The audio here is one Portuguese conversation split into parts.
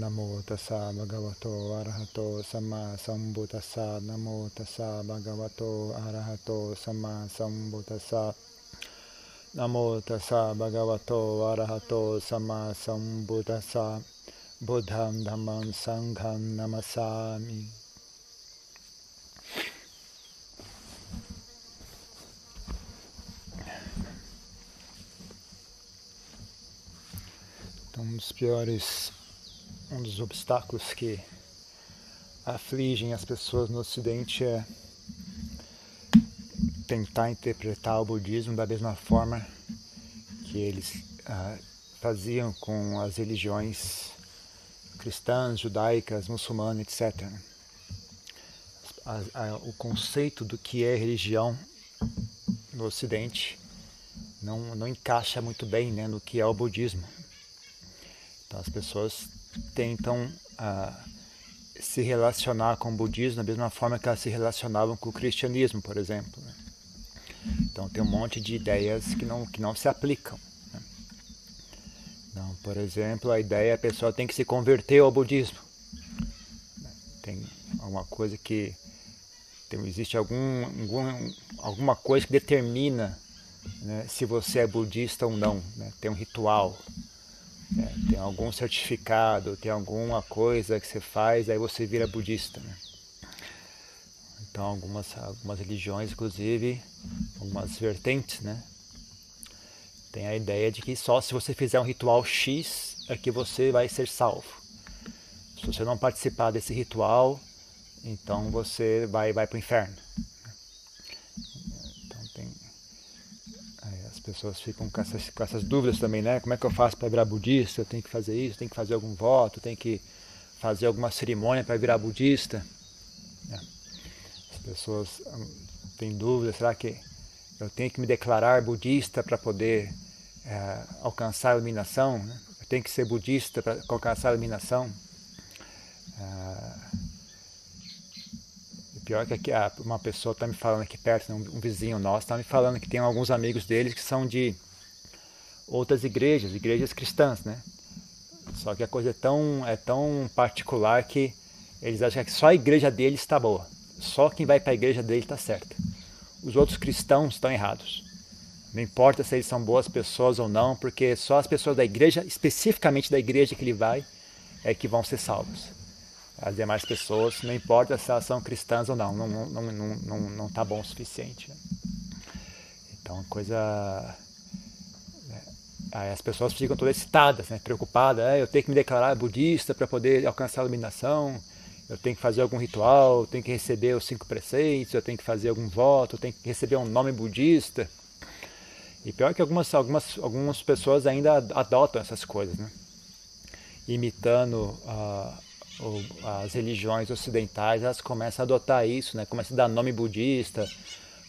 नमो तसा भगवतो अरहतो सम्मा सम्बुतसा नमो तसा भगवतो अरहतो सम्मा सम्बुतसा नमो तसा भगवतो अरहतो सम्मा सम्बुतसा बुद्धं धम्मं सङ्घं नमसामि dos piores, um dos obstáculos que afligem as pessoas no Ocidente é tentar interpretar o budismo da mesma forma que eles ah, faziam com as religiões cristãs, judaicas, muçulmanas, etc. O conceito do que é religião no Ocidente não, não encaixa muito bem né, no que é o budismo. Então as pessoas tentam ah, se relacionar com o budismo da mesma forma que elas se relacionavam com o cristianismo, por exemplo. Né? Então tem um monte de ideias que não, que não se aplicam. Né? Então, por exemplo, a ideia é a pessoa tem que se converter ao budismo. Tem alguma coisa que tem, existe algum, algum, alguma coisa que determina né, se você é budista ou não. Né? Tem um ritual. É, tem algum certificado, tem alguma coisa que você faz, aí você vira budista. Né? Então, algumas, algumas religiões, inclusive, algumas vertentes, né? Tem a ideia de que só se você fizer um ritual X é que você vai ser salvo. Se você não participar desse ritual, então você vai, vai para o inferno. Pessoas ficam com essas, com essas dúvidas também, né? Como é que eu faço para virar budista? Eu tenho que fazer isso, tenho que fazer algum voto, tenho que fazer alguma cerimônia para virar budista. É. As pessoas hum, têm dúvidas, será que eu tenho que me declarar budista para poder é, alcançar a iluminação? Né? Eu tenho que ser budista para alcançar a iluminação? Pior que aqui, uma pessoa está me falando aqui perto, né, um, vizinho nosso está me falando que tem alguns amigos deles que são de outras igrejas, igrejas cristãs, né? Só que a coisa é tão, é tão particular que eles acham que só a igreja deles está boa. Só quem vai para a igreja dele está certo. Os outros cristãos estão errados. Não importa se eles são boas pessoas ou não, porque só as pessoas da igreja, especificamente da igreja que ele vai, é que vão ser salvos as demais pessoas, não importa se elas são cristãs ou não, não não não não não está bom o suficiente. Né? Então, coisa né? Aí as pessoas ficam todas excitadas, né? preocupadas. É, eu tenho que me declarar budista para poder alcançar a iluminação. Eu tenho que fazer algum ritual, eu tenho que receber os cinco preceitos, eu tenho que fazer algum voto, eu tenho que receber um nome budista. E pior que algumas, algumas, algumas pessoas ainda adotam essas coisas, né? imitando uh, as religiões ocidentais elas começam a adotar isso, né? Começam a dar nome budista,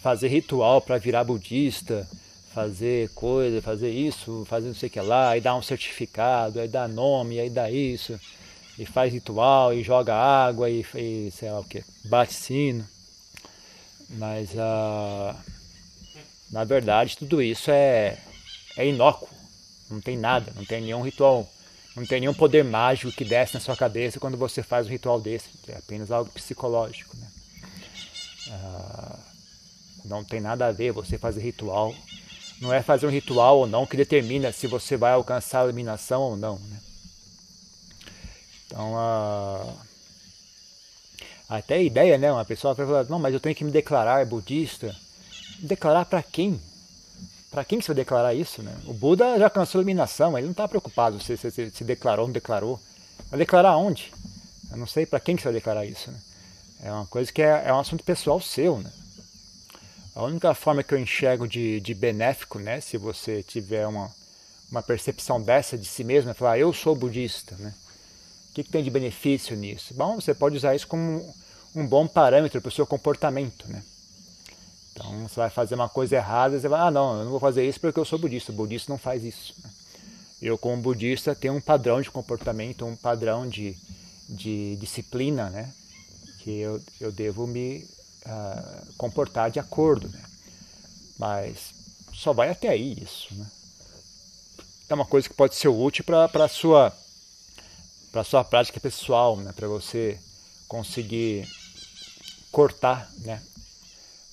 fazer ritual para virar budista, fazer coisa, fazer isso, fazer não sei o que lá, aí dá um certificado, aí dá nome, aí dá isso, e faz ritual, e joga água, e, e sei lá o que, bate sino. Mas uh, na verdade tudo isso é, é inócuo, não tem nada, não tem nenhum ritual não tem nenhum poder mágico que desce na sua cabeça quando você faz um ritual desse. É apenas algo psicológico. Né? Ah, não tem nada a ver você fazer ritual. Não é fazer um ritual ou não que determina se você vai alcançar a iluminação ou não. Né? Então, ah, até a ideia, né? Uma pessoa vai falar, não, mas eu tenho que me declarar budista. Declarar para quem? Para quem que você vai declarar isso? Né? O Buda já alcançou a iluminação, ele não está preocupado se se, se, declarou ou não declarou. Vai declarar onde? Eu não sei para quem que você vai declarar isso. Né? É uma coisa que é, é, um assunto pessoal seu. Né? A única forma que eu enxergo de, de benéfico, né, se você tiver uma, uma percepção dessa de si mesmo, é falar, eu sou budista. Né? O que, que tem de benefício nisso? Bom, você pode usar isso como um bom parâmetro para o seu comportamento. Né? Então você vai fazer uma coisa errada, você vai, ah não, eu não vou fazer isso porque eu sou budista. O budista não faz isso. Eu como budista tenho um padrão de comportamento, um padrão de, de disciplina, né? Que eu, eu devo me uh, comportar de acordo, né? Mas só vai até aí isso, né? é uma coisa que pode ser útil para a sua, sua prática pessoal, né? para você conseguir cortar, né?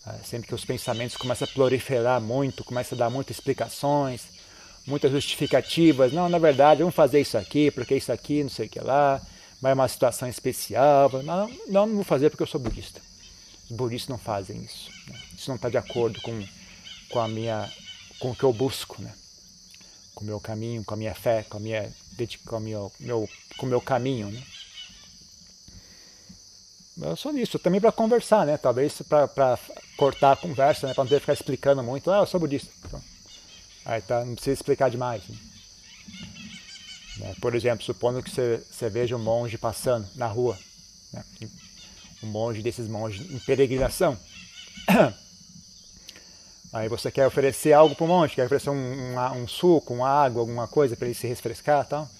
Ah, sempre que os pensamentos começam a proliferar muito, começam a dar muitas explicações, muitas justificativas. Não, na verdade, vamos fazer isso aqui, porque isso aqui, não sei o que lá, mas é uma situação especial. Não, não, vou fazer porque eu sou budista. Os budistas não fazem isso. Né? Isso não está de acordo com, com a minha, com o que eu busco, né? Com o meu caminho, com a minha fé, com a minha, com o meu, meu, com o meu caminho, né? Eu sou nisso, também para conversar, né? Talvez para cortar a conversa, né? Para não ter que ficar explicando muito. Ah, eu sou budista. Então, aí tá, não precisa explicar demais. Né? Né? Por exemplo, supondo que você, você, veja um monge passando na rua, né? um monge desses monges em peregrinação. Aí você quer oferecer algo para o monge, quer oferecer um, um, um, suco, uma água, alguma coisa para ele se resfrescar tal.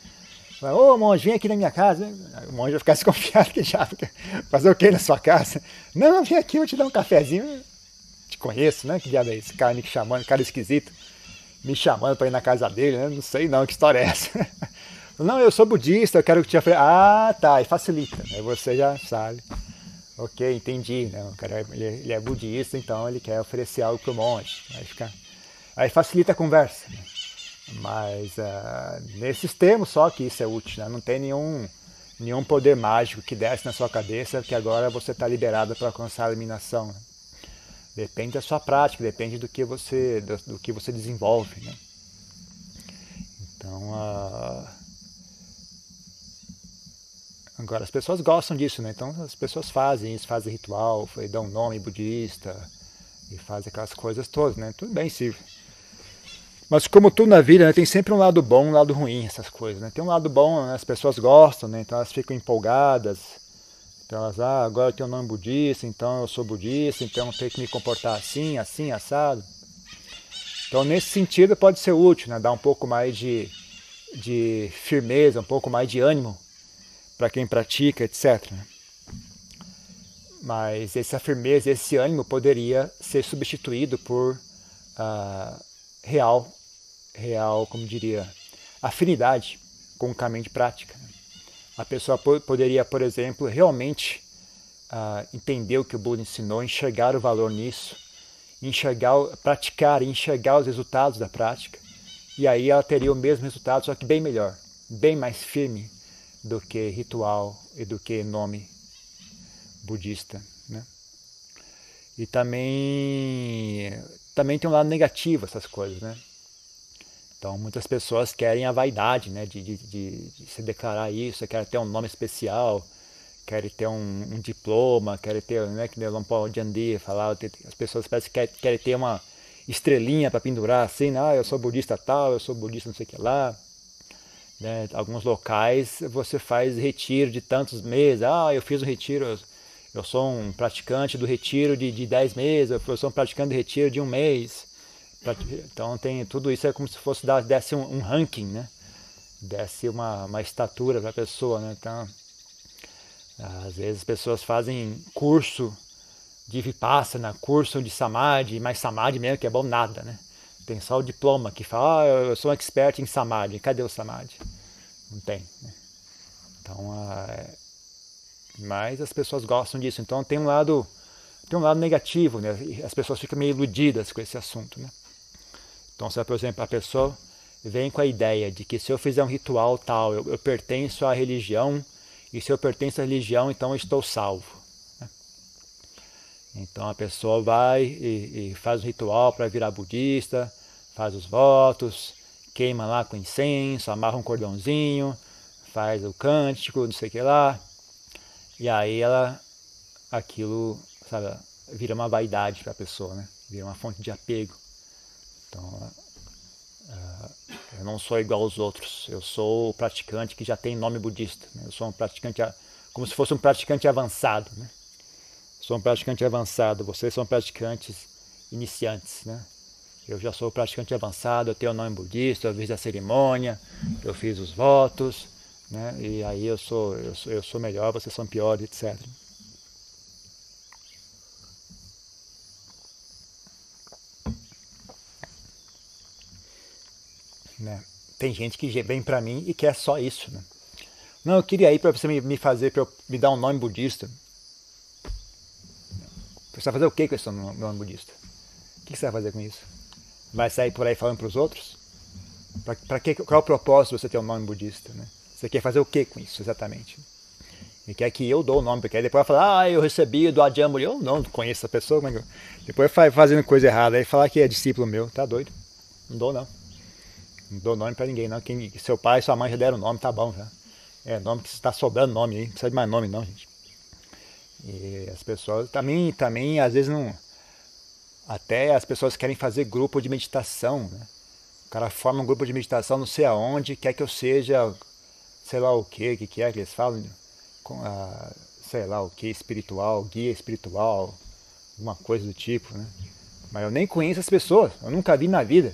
Ô monge, vem aqui na minha casa. O monge vai ficar desconfiado que já fazer o que na sua casa? Não, vem aqui, eu te dar um cafezinho. Te conheço, né? Que diabo é esse cara me chamando, cara esquisito, me chamando para ir na casa dele, né? Não sei não, que história é essa? Não, eu sou budista, eu quero que te ofereça. Ah, tá, e facilita. Aí você já sabe. Ok, entendi. Né? O cara, ele, ele é budista, então ele quer oferecer algo para o monge. Aí, fica, aí facilita a conversa. Né? Mas uh, nesses termos só que isso é útil, né? não tem nenhum, nenhum poder mágico que desce na sua cabeça que agora você está liberado para alcançar a eliminação. Né? Depende da sua prática, depende do que você, do, do que você desenvolve. Né? Então, uh, agora as pessoas gostam disso, né? Então as pessoas fazem isso, fazem ritual, dão nome budista e fazem aquelas coisas todas, né? Tudo bem, se mas como tudo na vida, né, tem sempre um lado bom um lado ruim, essas coisas. Né? Tem um lado bom, né, as pessoas gostam, né, então elas ficam empolgadas. Então elas, ah, agora eu tenho um nome budista, então eu sou budista, então eu tenho que me comportar assim, assim, assado. Então nesse sentido pode ser útil, né, dar um pouco mais de, de firmeza, um pouco mais de ânimo para quem pratica, etc. Né. Mas essa firmeza, esse ânimo poderia ser substituído por... Uh, real, real, como diria, afinidade com o caminho de prática. A pessoa poderia, por exemplo, realmente uh, entender o que o Buda ensinou, enxergar o valor nisso, enxergar, praticar enxergar os resultados da prática. E aí ela teria o mesmo resultado, só que bem melhor, bem mais firme do que ritual e do que nome budista. Né? E também também tem um lado negativo essas coisas, né? Então muitas pessoas querem a vaidade, né? De, de, de, de se declarar isso, querem ter um nome especial, querem ter um, um diploma, querem ter, né? Que nem o Paul Jandi falava, as pessoas parecem que querem ter uma estrelinha para pendurar assim, né? ah, eu sou budista tal, eu sou budista não sei o que lá. Né? Alguns locais você faz retiro de tantos meses, ah, eu fiz um retiro eu sou um praticante do retiro de, de 10 meses, eu sou um praticante do retiro de um mês. Então tem tudo isso é como se fosse desse um, um ranking, né? Desse uma, uma estatura para a pessoa, né? Então, às vezes as pessoas fazem curso de Vipassana, curso de Samadhi, mas Samadhi mesmo que é bom nada, né? Tem só o diploma que fala, ah, eu sou um expert em Samadhi. Cadê o Samadhi? Não tem, né? Então, ah, mas as pessoas gostam disso. Então tem um lado tem um lado negativo, né? As pessoas ficam meio iludidas com esse assunto, né? Então, se por exemplo a pessoa vem com a ideia de que se eu fizer um ritual tal, eu, eu pertenço à religião e se eu pertenço à religião, então eu estou salvo. Né? Então a pessoa vai e, e faz um ritual para virar budista, faz os votos, queima lá com incenso, amarra um cordãozinho, faz o cântico, não sei o que lá. E aí ela, aquilo, sabe, vira uma vaidade para a pessoa, né? Vira uma fonte de apego. Então, uh, eu não sou igual aos outros. Eu sou o praticante que já tem nome budista. Né? Eu sou um praticante, como se fosse um praticante avançado, né? Sou um praticante avançado. Vocês são praticantes iniciantes, né? Eu já sou praticante avançado, eu tenho o nome budista, eu fiz a cerimônia, eu fiz os votos, né? E aí eu sou, eu sou, eu sou melhor, vocês são piores, etc. Né? tem gente que vem para mim e quer só isso, né? Não, eu queria ir para você me, fazer, para me dar um nome budista. Você vai fazer o que com esse nome budista? O que você vai fazer com isso? Vai sair por aí falando para os outros? Para que, qual é o propósito de você ter um nome budista? Né? Você quer fazer o que com isso exatamente? E quer que eu dou o nome, porque aí depois vai falar, ah, eu recebi do Adjamuri. Eu não conheço essa pessoa, mas depois vai fazendo coisa errada, aí falar que é discípulo meu, tá doido? Não dou não. Não dou nome para ninguém, não. Quem, seu pai e sua mãe já deram nome, tá bom já. É, nome que está sobrando nome aí, não precisa de mais nome não, gente. E as pessoas também, também às vezes não. Até as pessoas querem fazer grupo de meditação, né? O cara forma um grupo de meditação não sei aonde, quer que eu seja, sei lá o que, que, que é que eles falam, com a, sei lá o que, espiritual, guia espiritual, alguma coisa do tipo, né? Mas eu nem conheço as pessoas, eu nunca vi na vida.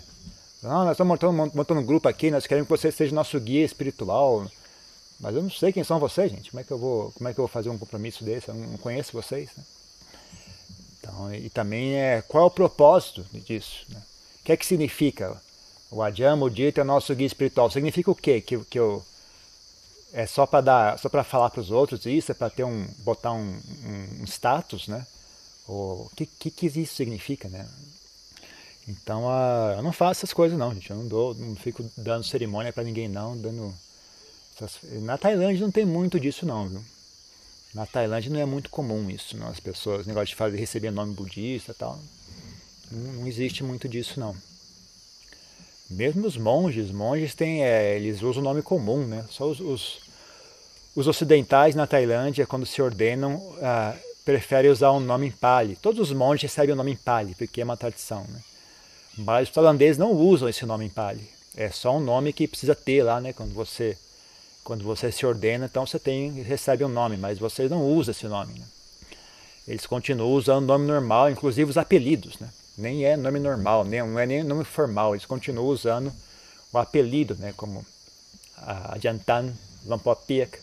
Não, nós estamos montando, montando um grupo aqui, nós queremos que você seja nosso guia espiritual. Mas eu não sei quem são vocês, gente. Como é que eu vou, como é que eu vou fazer um compromisso desse? Eu não conheço vocês. Né? Então, e também é qual é o propósito disso? Né? O que é que significa? O Adjama, o Dita é nosso guia espiritual. Significa o quê? Que, que eu é só para dar, só para falar para os outros isso, é para ter um, botar um, um, um status, né? O que, que, que isso significa, né? Então, uh, eu não faço essas coisas não, gente. Eu não dou, não fico dando cerimônia para ninguém não, dando na Tailândia não tem muito disso não, viu? Na Tailândia não é muito comum isso, não. As pessoas, negócio de fazer, receber nome budista tal. Não, não, existe muito disso não. Mesmo os monges, monges têm, é, eles usam o nome comum, né? Só os, os, os, ocidentais na Tailândia, quando se ordenam, ah, preferem usar um nome em Pali. Todos os monges recebem o nome em Pali, porque é uma tradição, né? Mas os tailandeses não usam esse nome em Pali. É só um nome que precisa ter lá, né? Quando você quando você se ordena, então você tem, recebe um nome, mas você não usa esse nome. Né? Eles continuam usando o nome normal, inclusive os apelidos. Né? Nem é nome normal, nem, não é nem nome formal, eles continuam usando o apelido, né? como a Jantan, Lampopiak.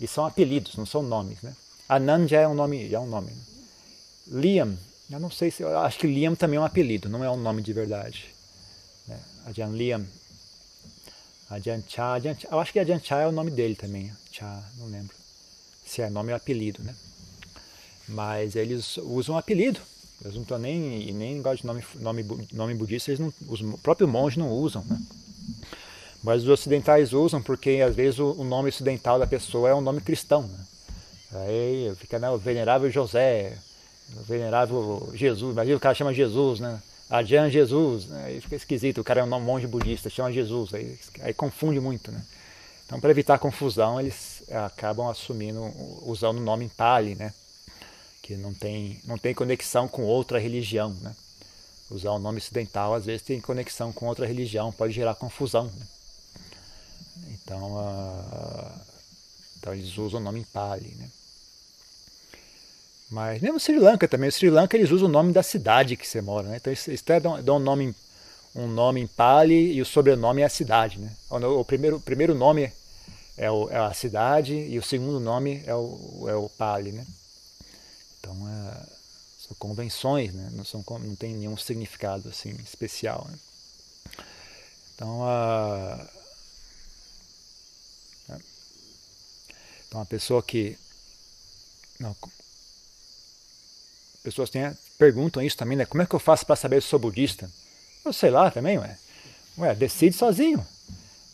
E são apelidos, não são nomes. Né? Anand já é um nome. Já é um nome né? Liam, eu não sei se. Eu acho que Liam também é um apelido, não é um nome de verdade. Né? Liam Ajahn Chah, eu acho que Ajahn é o nome dele também, Chah, não lembro se é nome ou apelido, né? Mas eles usam apelido, eles não estão nem, nem gostam de nome, nome, nome budista, eles não, os próprios monges não usam, né? Mas os ocidentais usam porque às vezes o, o nome ocidental da pessoa é um nome cristão, né? Aí fica né, o venerável José, o venerável Jesus, imagina o cara chama Jesus, né? Adjan Jesus, né? aí fica esquisito, o cara é um monge budista, chama Jesus, aí, aí confunde muito, né? Então, para evitar confusão, eles acabam assumindo, usando o nome Pali, né? Que não tem, não tem conexão com outra religião, né? Usar o nome ocidental, às vezes, tem conexão com outra religião, pode gerar confusão, né? Então, uh, então, eles usam o nome Pali, né? Mas mesmo Sri Lanka também, o Sri Lanka eles usam o nome da cidade que você mora, né? Então eles até dão, dão um nome um nome em Pali e o sobrenome é a cidade, né? O primeiro, primeiro nome é, o, é, a cidade e o segundo nome é o, é o Pali, né? Então é, são convenções, né? Não, são, não tem nenhum significado assim especial. Né? Então a então a pessoa que não, pessoas têm, perguntam isso também, né? Como é que eu faço para saber se sou budista? Eu sei lá também, ué. Ué, decide sozinho.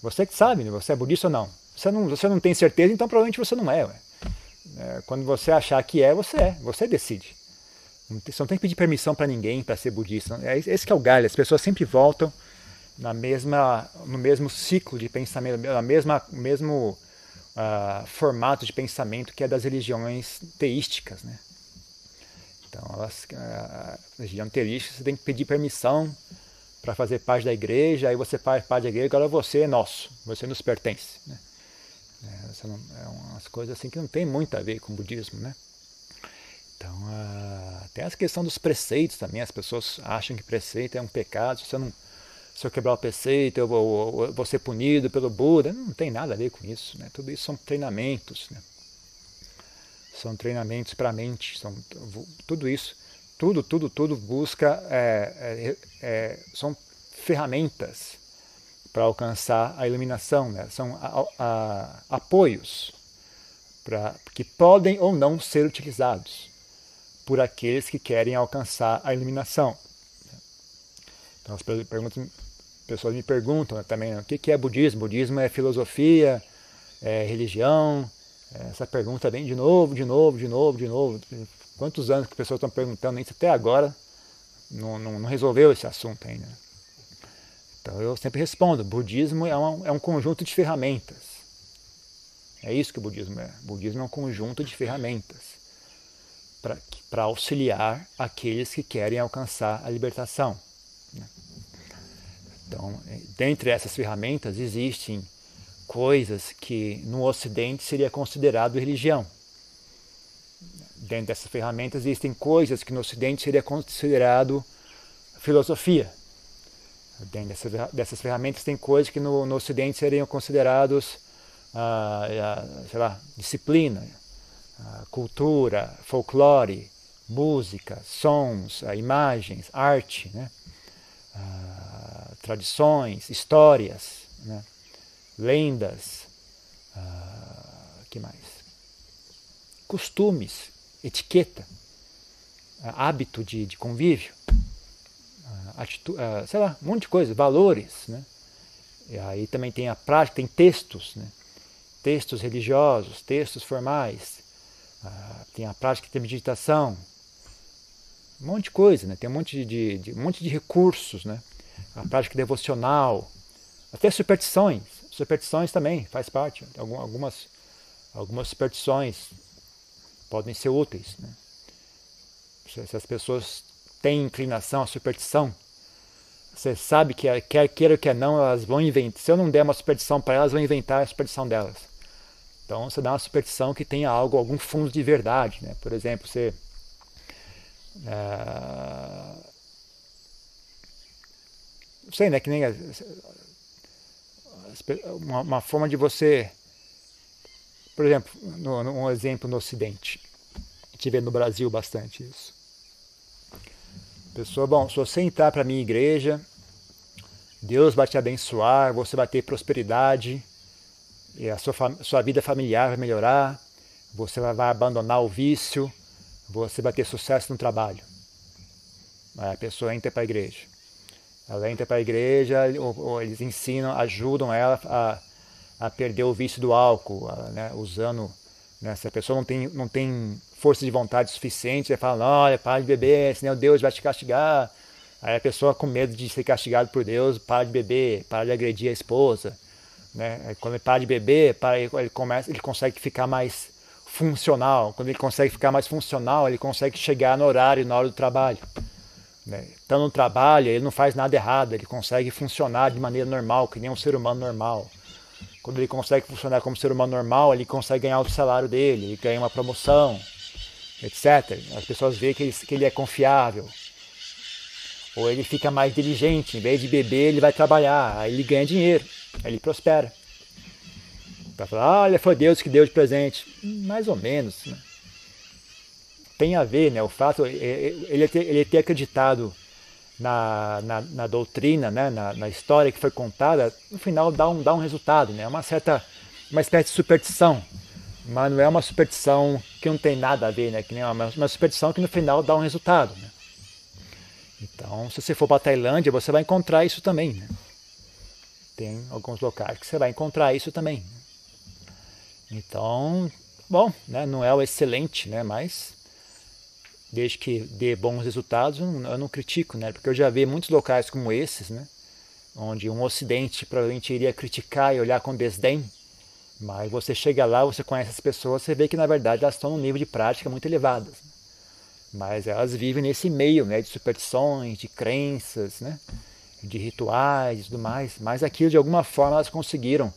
Você que sabe, né? você é budista ou não. Você não, você não tem certeza, então provavelmente você não é, ué. Quando você achar que é, você é. Você decide. Você não tem que pedir permissão para ninguém para ser budista. É, esse é o galho. As pessoas sempre voltam na mesma, no mesmo ciclo de pensamento, na mesma mesmo uh, formato de pensamento que é das religiões teísticas, né? Então, elas, a região teísta, você tem que pedir permissão para fazer parte da igreja, aí você faz parte da igreja, agora você é nosso, você nos pertence. Né? É, não, é umas coisas assim que não tem muito a ver com o budismo, né? Então, uh, tem essa questão dos preceitos também, as pessoas acham que preceito é um pecado, se, não, se eu quebrar o preceito eu vou, eu vou ser punido pelo Buda, não tem nada a ver com isso, né? Tudo isso são treinamentos, né? são treinamentos para a mente, são tudo isso, tudo, tudo, tudo busca, é, é, é, são ferramentas para alcançar a iluminação, né? são a, a, apoios pra, que podem ou não ser utilizados por aqueles que querem alcançar a iluminação. Então as pessoas me perguntam também né, o que é budismo? Budismo é filosofia, é religião? Essa pergunta vem de novo, de novo, de novo, de novo. Quantos anos que pessoas estão perguntando isso até agora? Não, não, não resolveu esse assunto ainda. Então eu sempre respondo: budismo é um, é um conjunto de ferramentas. É isso que o budismo é. O budismo é um conjunto de ferramentas para auxiliar aqueles que querem alcançar a libertação. Né? Então, é, dentre essas ferramentas existem coisas que no Ocidente seria considerado religião. Dentro dessas ferramentas existem coisas que no Ocidente seria considerado filosofia. Dentro dessas, ferramentas tem coisas que no, no Ocidente seriam considerados, ah, ah, sei lá, disciplina, ah, cultura, folclore, música, sons, ah, imagens, arte, né? Tradições, histórias. Né? lendas, que mais? Costumes, etiqueta, hábito de, de convívio, atitu uh, sei lá, um monte de coisa, valores, né? E aí também tem a prática, tem textos, né? Textos religiosos, textos formais, tem a prática de meditação, um monte de coisa, né? Tem um monte de, de, um monte de recursos, né? A prática devocional, até superstições, Superstições também faz parte. Algumas, algumas superstições podem ser úteis. Né? Se as pessoas têm inclinação à superstição, você sabe que quer queira ou quer não, elas vão inventar. Se eu não der uma superstição para elas, vão inventar a superstição delas. Então você dá uma superstição que tenha algo, algum fundo de verdade. Né? Por exemplo, você. Uh, não sei, né? Que nem uma, uma forma de você, por exemplo, no, um exemplo no Ocidente, a gente vê no Brasil bastante isso. Pessoa, bom, se você entrar para a minha igreja, Deus vai te abençoar, você vai ter prosperidade, a sua, sua vida familiar vai melhorar, você vai abandonar o vício, você vai ter sucesso no trabalho. A pessoa entra para a igreja. Ela entra para a igreja, ou, ou, eles ensinam, ajudam ela a, a perder o vício do álcool, né, usando. Né, se a pessoa não tem, não tem força de vontade suficiente, você fala: olha, para de beber, senão Deus vai te castigar. Aí a pessoa, com medo de ser castigado por Deus, para de beber, para de agredir a esposa. Né? Quando ele para de beber, para, ele, começa, ele consegue ficar mais funcional. Quando ele consegue ficar mais funcional, ele consegue chegar no horário, na hora do trabalho. Né? Tá no trabalho, ele não faz nada errado, ele consegue funcionar de maneira normal, que nem um ser humano normal. Quando ele consegue funcionar como ser humano normal, ele consegue ganhar o salário dele, ele ganha uma promoção, etc. As pessoas veem que ele, que ele é confiável. Ou ele fica mais diligente, em vez de beber, ele vai trabalhar, aí ele ganha dinheiro, aí ele prospera. Para falar, olha, foi Deus que deu de presente. Mais ou menos. Né? tem a ver, né, o fato, ele ter, ele ter acreditado na, na, na doutrina, né, na, na, história que foi contada, no final dá um, dá um resultado, né, uma certa, uma espécie de superstição, mas não é uma superstição que não tem nada a ver, né, que nem uma, uma superstição que no final dá um resultado, né. Então, se você for para a Tailândia, você vai encontrar isso também, né. Tem alguns locais que você vai encontrar isso também. Então, bom, né, não é o excelente, né, mas desde que dê bons resultados, eu não, eu não, critico, né? Porque eu já vi muitos locais como esses, né? Onde um ocidente provavelmente iria criticar e olhar com desdém, mas você chega lá, você conhece as pessoas, você vê que na verdade elas estão num nível de prática muito elevado. Né? Mas elas vivem nesse meio, né? De superstições, de crenças, né? De rituais e tudo mais. Mas aquilo de alguma forma elas conseguiram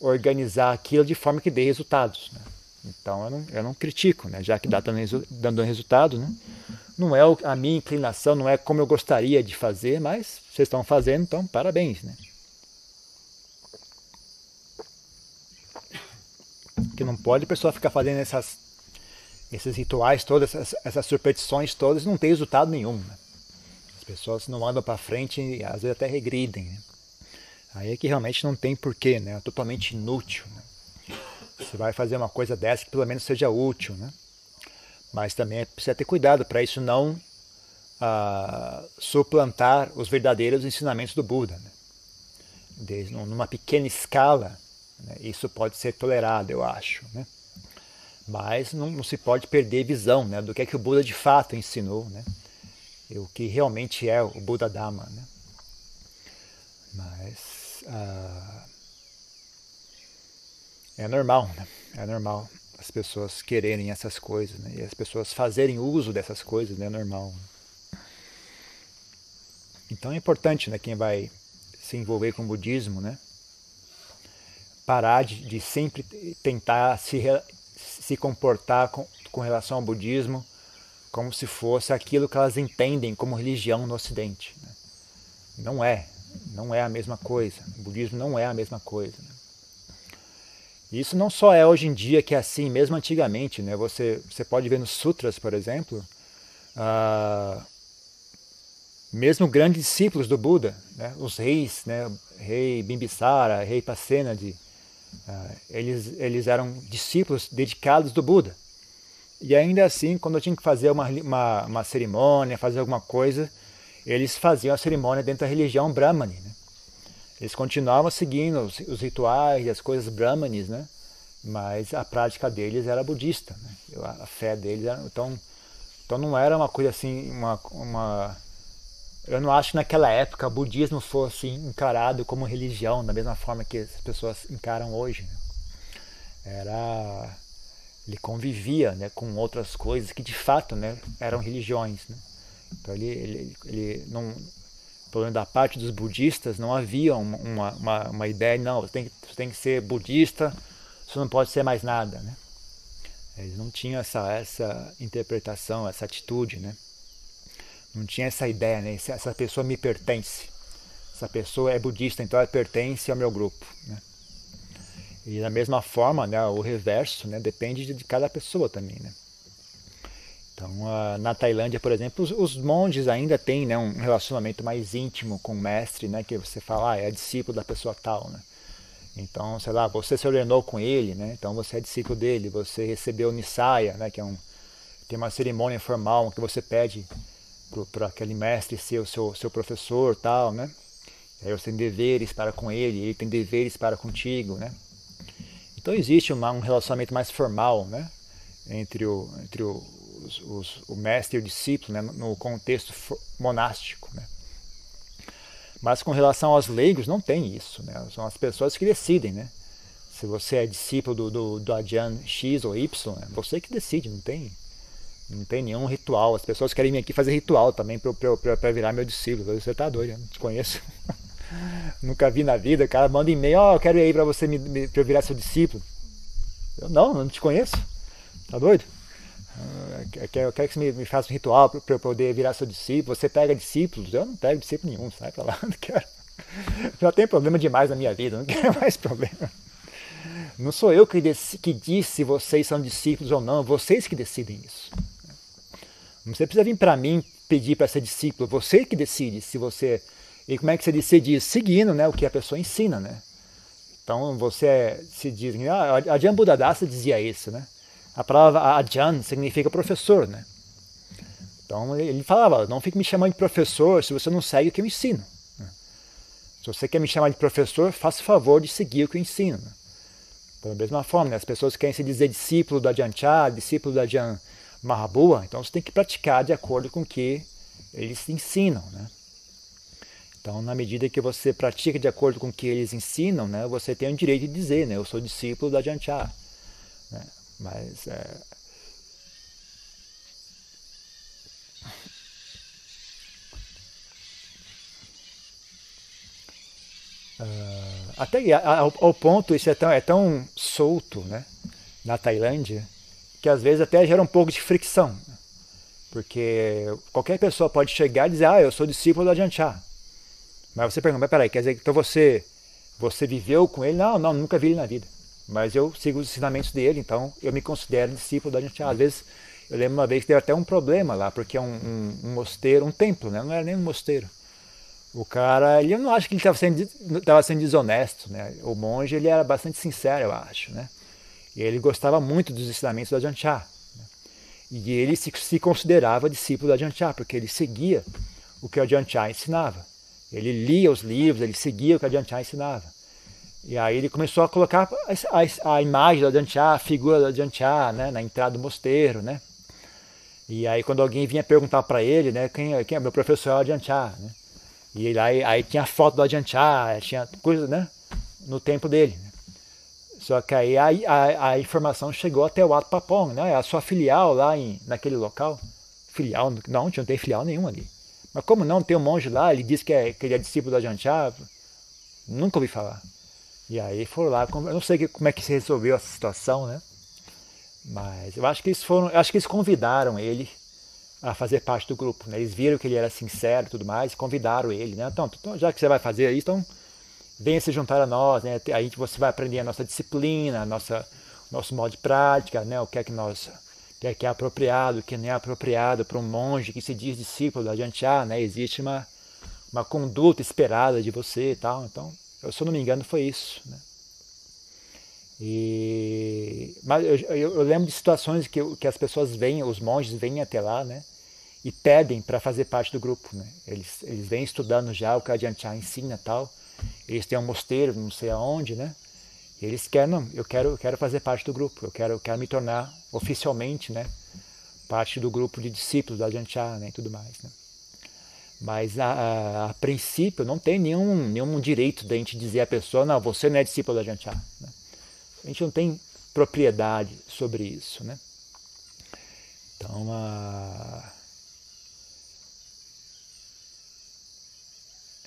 organizar aquilo de forma que dê resultados, né? Então eu não, eu não critico, né? já que dá dando, dando resultado. Né? Não é a minha inclinação, não é como eu gostaria de fazer, mas vocês estão fazendo, então parabéns. Né? Que não pode a pessoa ficar fazendo essas, esses rituais todos, essas, essas superstições todas, não tem resultado nenhum. Né? As pessoas não andam para frente e às vezes até regridem. Né? Aí é que realmente não tem porquê, né? É totalmente inútil. Né? Você vai fazer uma coisa dessa que pelo menos seja útil, né? Mas também precisa ter cuidado para isso não ah, suplantar os verdadeiros ensinamentos do Buda. Né? Desde, numa pequena escala, né? isso pode ser tolerado, eu acho. Né? Mas não, não, se pode perder visão né? do que é que o Buda de fato ensinou, né? E o que realmente é o Buda Dhamma. Né? Mas ah, é normal, né? é normal as pessoas quererem essas coisas né? e as pessoas fazerem uso dessas coisas, né? é normal. Então é importante, né, quem vai se envolver com o budismo, né, parar de, de sempre tentar se, se comportar com, com relação ao budismo como se fosse aquilo que elas entendem como religião no Ocidente. Né? Não é, não é a mesma coisa. O budismo não é a mesma coisa. Né? Isso não só é hoje em dia que é assim, mesmo antigamente. Né? Você, você pode ver nos sutras, por exemplo, uh, mesmo grandes discípulos do Buda, né, os reis, né, rei Bimbisara, rei Pasenadi, uh, eles, eles eram discípulos dedicados do Buda. E ainda assim, quando eu tinha que fazer uma, uma, uma cerimônia, fazer alguma coisa, eles faziam a cerimônia dentro da religião Brahmani. Né? Eles continuavam seguindo os, os rituais e as coisas Brahmanis, né? mas a prática deles era budista. Né? A, a fé deles era. Então, então não era uma coisa assim, uma, uma eu não acho que naquela época o budismo fosse encarado como religião da mesma forma que as pessoas encaram hoje. Né? Era ele convivia né, com outras coisas que de fato né, eram religiões. Né? Então ele, ele, ele não, pelo menos da parte dos budistas, não havia uma, uma, uma ideia, não, você tem, você tem que ser budista, você não pode ser mais nada. Né? Eles não tinham essa, essa interpretação, essa atitude. Né? Não tinha essa ideia, né? Essa pessoa me pertence. Essa pessoa é budista, então ela pertence ao meu grupo. Né? E da mesma forma, né, o reverso né, depende de cada pessoa também. Né? Então, na Tailândia, por exemplo, os, os, monges ainda têm né, um relacionamento mais íntimo com o mestre, né, que você fala, ah, é discípulo da pessoa tal. Né? Então, sei lá, você se ordenou com ele, né? então você é discípulo dele, você recebeu Nisaya, né, que é um, tem uma cerimônia formal que você pede para aquele mestre ser o seu, seu professor tal, né? Aí você tem deveres para com ele, ele tem deveres para contigo, né? Então existe uma, um relacionamento mais formal, né? Entre o, entre o, os, os, o mestre e o discípulo, né? No contexto monástico, né? Mas com relação aos leigos não tem isso, né? São as pessoas que decidem, né? Se você é discípulo do, do, do X ou Y, é você que decide, não tem não tem nenhum ritual. As pessoas querem vir aqui fazer ritual também para virar meu discípulo. Você tá doido, eu não te conheço. Nunca vi na vida. Cara manda e-mail, oh, eu quero ir aí para você me, me, pra eu virar seu discípulo. Eu não, não te conheço. Tá doido? Ah, quero que você me, me faça um ritual para eu poder virar seu discípulo. Você pega discípulos? Eu não pego discípulo nenhum, sai pra lá, não quero. Já tem problema demais na minha vida, não quero mais problema. Não sou eu que, que disse se vocês são discípulos ou não, vocês que decidem isso. Você precisa vir para mim pedir para ser discípulo, você que decide se você. E como é que você decide isso? Seguindo né, o que a pessoa ensina, né? Então você se diz. Ah, Ajahn Buddhadasa dizia isso, né? A palavra Ajahn significa professor, né? Então ele falava: não fique me chamando de professor se você não segue o que eu ensino. Né? Se você quer me chamar de professor, faça o favor de seguir o que eu ensino. Né? Da mesma forma, né? as pessoas querem se dizer discípulo do Ajahn Chah, discípulo do Ajahn boa, então você tem que praticar de acordo com o que eles ensinam, né? Então, na medida que você pratica de acordo com o que eles ensinam, né, você tem o direito de dizer, né, eu sou discípulo da Janchar. Né? Mas é... Uh, até ao, ao, ponto, isso é tão, é tão solto né, na Tailândia, que às vezes até gera um pouco de fricção. Porque qualquer pessoa pode chegar e dizer, ah, eu sou discípulo do Ajahn Chah. Mas você pergunta, mas peraí, quer dizer que então você, você viveu com ele? Não, não, nunca vi ele na vida. Mas eu sigo os ensinamentos dele, então eu me considero discípulo Ajahn Chah. Às vezes, eu lembro uma vez que teve até um problema lá, porque é um, um, um mosteiro, um templo, né? não era nem um mosteiro. O cara, ele eu não acho que ele estava sendo, tava sendo desonesto, né? O monge, ele era bastante sincero, eu acho, né? Ele gostava muito dos ensinamentos do Ajahn Chah. Né? E ele se, se, considerava discípulo do Ajahn Chah, porque ele seguia o que o Ajahn Chah ensinava. Ele lia os livros, ele seguia o que o Ajahn Chah ensinava. E aí ele começou a colocar a, a, a imagem do Chah, a figura do Chah, né? Na entrada do mosteiro, né? E aí quando alguém vinha perguntar para ele, né? Quem, quem é meu professor é o Chah, né? E aí, aí tinha foto do Chah, tinha coisa, né? No tempo dele. Só que aí a, a, a, informação chegou até o Ato Papong, né? A sua filial lá em, naquele local. Filial, não, não tem filial nenhuma ali. Mas como não, tem um monge lá, ele diz que, é, que ele é discípulo do Chah. Nunca ouvi falar. E aí foram lá, eu não sei como é que se resolveu essa situação, né? Mas eu acho que eles foram, acho que eles convidaram ele a fazer parte do grupo. Né? Eles viram que ele era sincero e tudo mais, convidaram ele. Né? Então, então, já que você vai fazer isso, então venha se juntar a nós. Né? Aí você vai aprender a nossa disciplina, a nossa, nosso modo de prática, né? o que é que nós que é que é apropriado, o que não é apropriado para um monge que se diz discípulo da Jantiá, né? Existe uma, uma conduta esperada de você e tal. Então, se eu não me engano, foi isso. Né? E, mas eu, eu, lembro de situações que, que as pessoas vêm, os monges vêm até lá, né? E pedem para fazer parte do grupo, né? Eles, eles vêm estudando já o Ajahn Chah ensina tal. Eles têm um mosteiro, não sei aonde, né? E eles querem, não, eu quero, quero fazer parte do grupo, eu quero, quero me tornar oficialmente, né? Parte do grupo de discípulos da Ajahn né? E tudo mais, né? Mas a, a, a, princípio não tem nenhum, nenhum direito da gente dizer à pessoa, não, você não é discípulo da Ajahn Chah, né? A gente não tem propriedade sobre isso, né? Então, a...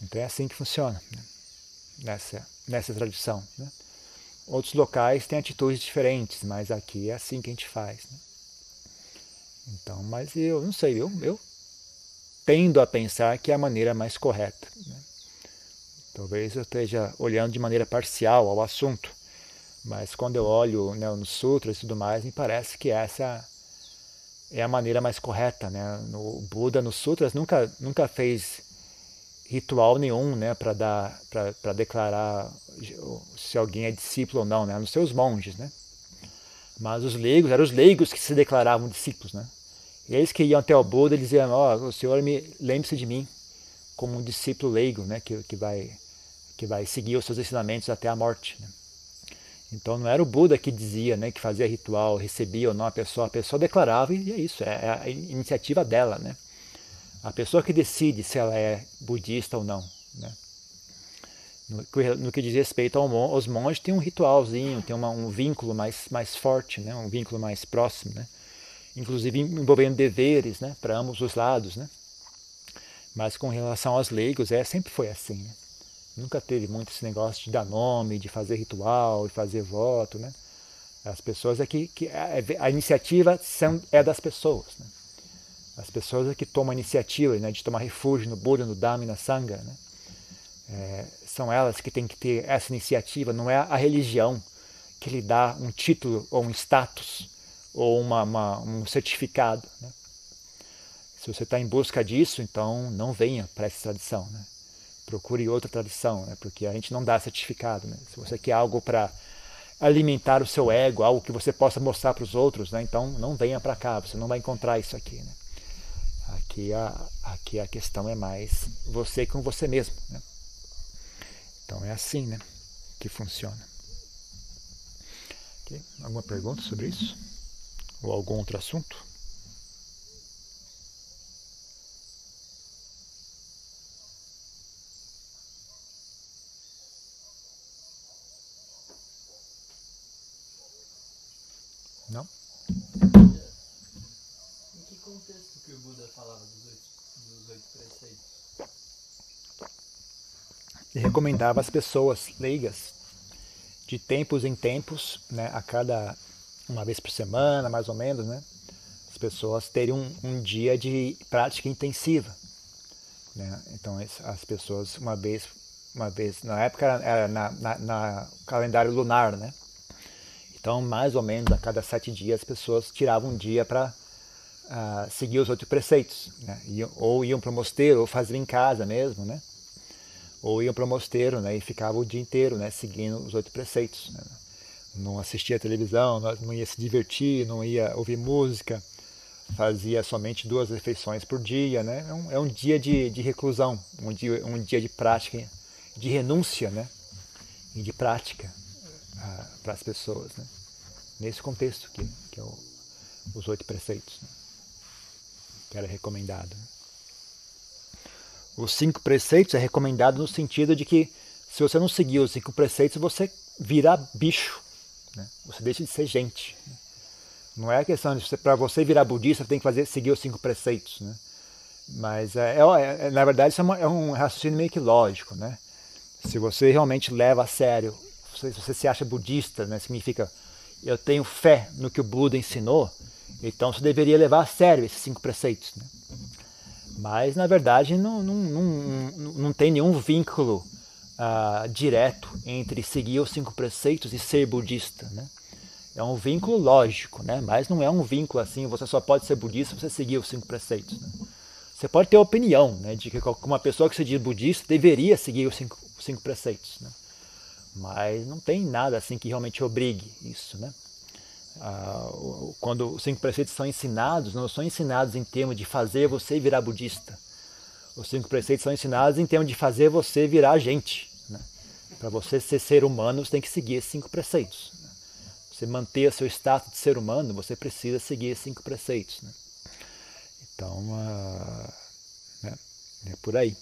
então é assim que funciona né? nessa, nessa tradição. Né? Outros locais têm atitudes diferentes, mas aqui é assim que a gente faz. Né? Então, mas eu não sei, eu, eu tendo a pensar que é a maneira mais correta. Né? Talvez eu esteja olhando de maneira parcial ao assunto, mas quando eu olho né, nos sutras e tudo mais, me parece que essa é a maneira mais correta. Né? O Buda nos sutras nunca, nunca fez ritual nenhum né, para declarar se alguém é discípulo ou não, né, nos seus monges. Né? Mas os leigos, eram os leigos que se declaravam discípulos. Né? E eles que iam até o Buda e diziam, ó, oh, o senhor me lembre-se de mim como um discípulo leigo, né, que, que, vai, que vai seguir os seus ensinamentos até a morte. Né? Então não era o Buda que dizia, né, que fazia ritual, recebia ou não a pessoa, a pessoa declarava e é isso, é, é a iniciativa dela, né? A pessoa que decide se ela é budista ou não, né? No, no que diz respeito aos monges, tem um ritualzinho, tem uma, um vínculo mais, mais forte, né? um vínculo mais próximo, né? Inclusive envolvendo deveres né? para ambos os lados. Né? Mas com relação aos leigos, é, sempre foi assim. Né? Nunca teve muito esse negócio de dar nome, de fazer ritual, de fazer voto, né? As pessoas é que, que a, a, iniciativa são, é das pessoas, né? As pessoas é que tomam a iniciativa né, de tomar refúgio no Buda, no Dhamma na Sangha, né? É, são elas que têm que ter essa iniciativa, não é a religião que lhe dá um título ou um status ou uma, uma um certificado. Né? Se você está em busca disso, então não venha para essa tradição. Né? procure outra tradição, né? porque a gente não dá certificado. Né? Se você quer algo para alimentar o seu ego, algo que você possa mostrar para os outros, né? então não venha para cá, você não vai encontrar isso aqui. Né? Aqui, a, aqui a questão é mais você com você mesmo. Né? Então é assim né? que funciona. Okay. Alguma pergunta sobre isso? Ou algum outro assunto? Não? Em que contexto que o Buda falava dos oito, dos oito preceitos? Ele recomendava às pessoas leigas, de tempos em tempos, né, a cada uma vez por semana, mais ou menos, né, as pessoas terem um, um dia de prática intensiva. Né? Então as pessoas uma vez, uma vez na época era, na, na, na calendário lunar, né? Então, mais ou menos a cada sete dias, as pessoas tiravam um dia para uh, ah, seguir os oito preceitos. Né? Iam, ou iam para o mosteiro, ou faziam em casa mesmo. Né? ou iam para o mosteiro né, e ficavam o dia inteiro né, seguindo os oito preceitos. Né? Não assistia televisão, não ia se divertir, não ia ouvir música, fazia somente duas refeições por dia. Né? É, um, é um dia de, de reclusão, um dia, um dia de prática, de renúncia né? e de prática ah, para as pessoas. Né? Nesse contexto que, que é o, os oito preceitos, né? que era recomendado. Né? Os cinco preceitos é recomendado no sentido de que se você não seguir os cinco preceitos, você vira bicho. Né? Você deixa de ser gente. Não é a questão de para você virar budista, você tem que fazer, seguir os cinco preceitos. Né? Mas, é, é, é na verdade, isso é, uma, é, um raciocínio meio que lógico. Né? Se você realmente leva a sério, se você se acha budista, né? significa eu tenho fé no que o Buda ensinou, então você deveria levar a sério esses cinco preceitos. Né? Mas, na verdade, não, não, não, não tem nenhum vínculo uh, direto entre seguir os cinco preceitos e ser budista. Né? É um vínculo lógico, né? mas não é um vínculo assim, você só pode ser budista se você seguir os cinco preceitos. Né? Você pode ter opinião né, de que uma pessoa que se diz budista deveria seguir os cinco, os cinco preceitos. Né? Mas não tem nada assim que realmente obrigue isso. Né? Ah, quando os cinco preceitos são ensinados, não são ensinados em termos de fazer você virar budista. Os cinco preceitos são ensinados em termos de fazer você virar gente. Né? Para você ser ser humano, você tem que seguir esses cinco preceitos. Né? Você manter o seu status de ser humano, você precisa seguir esses cinco preceitos. Né? Então, uh, é por aí.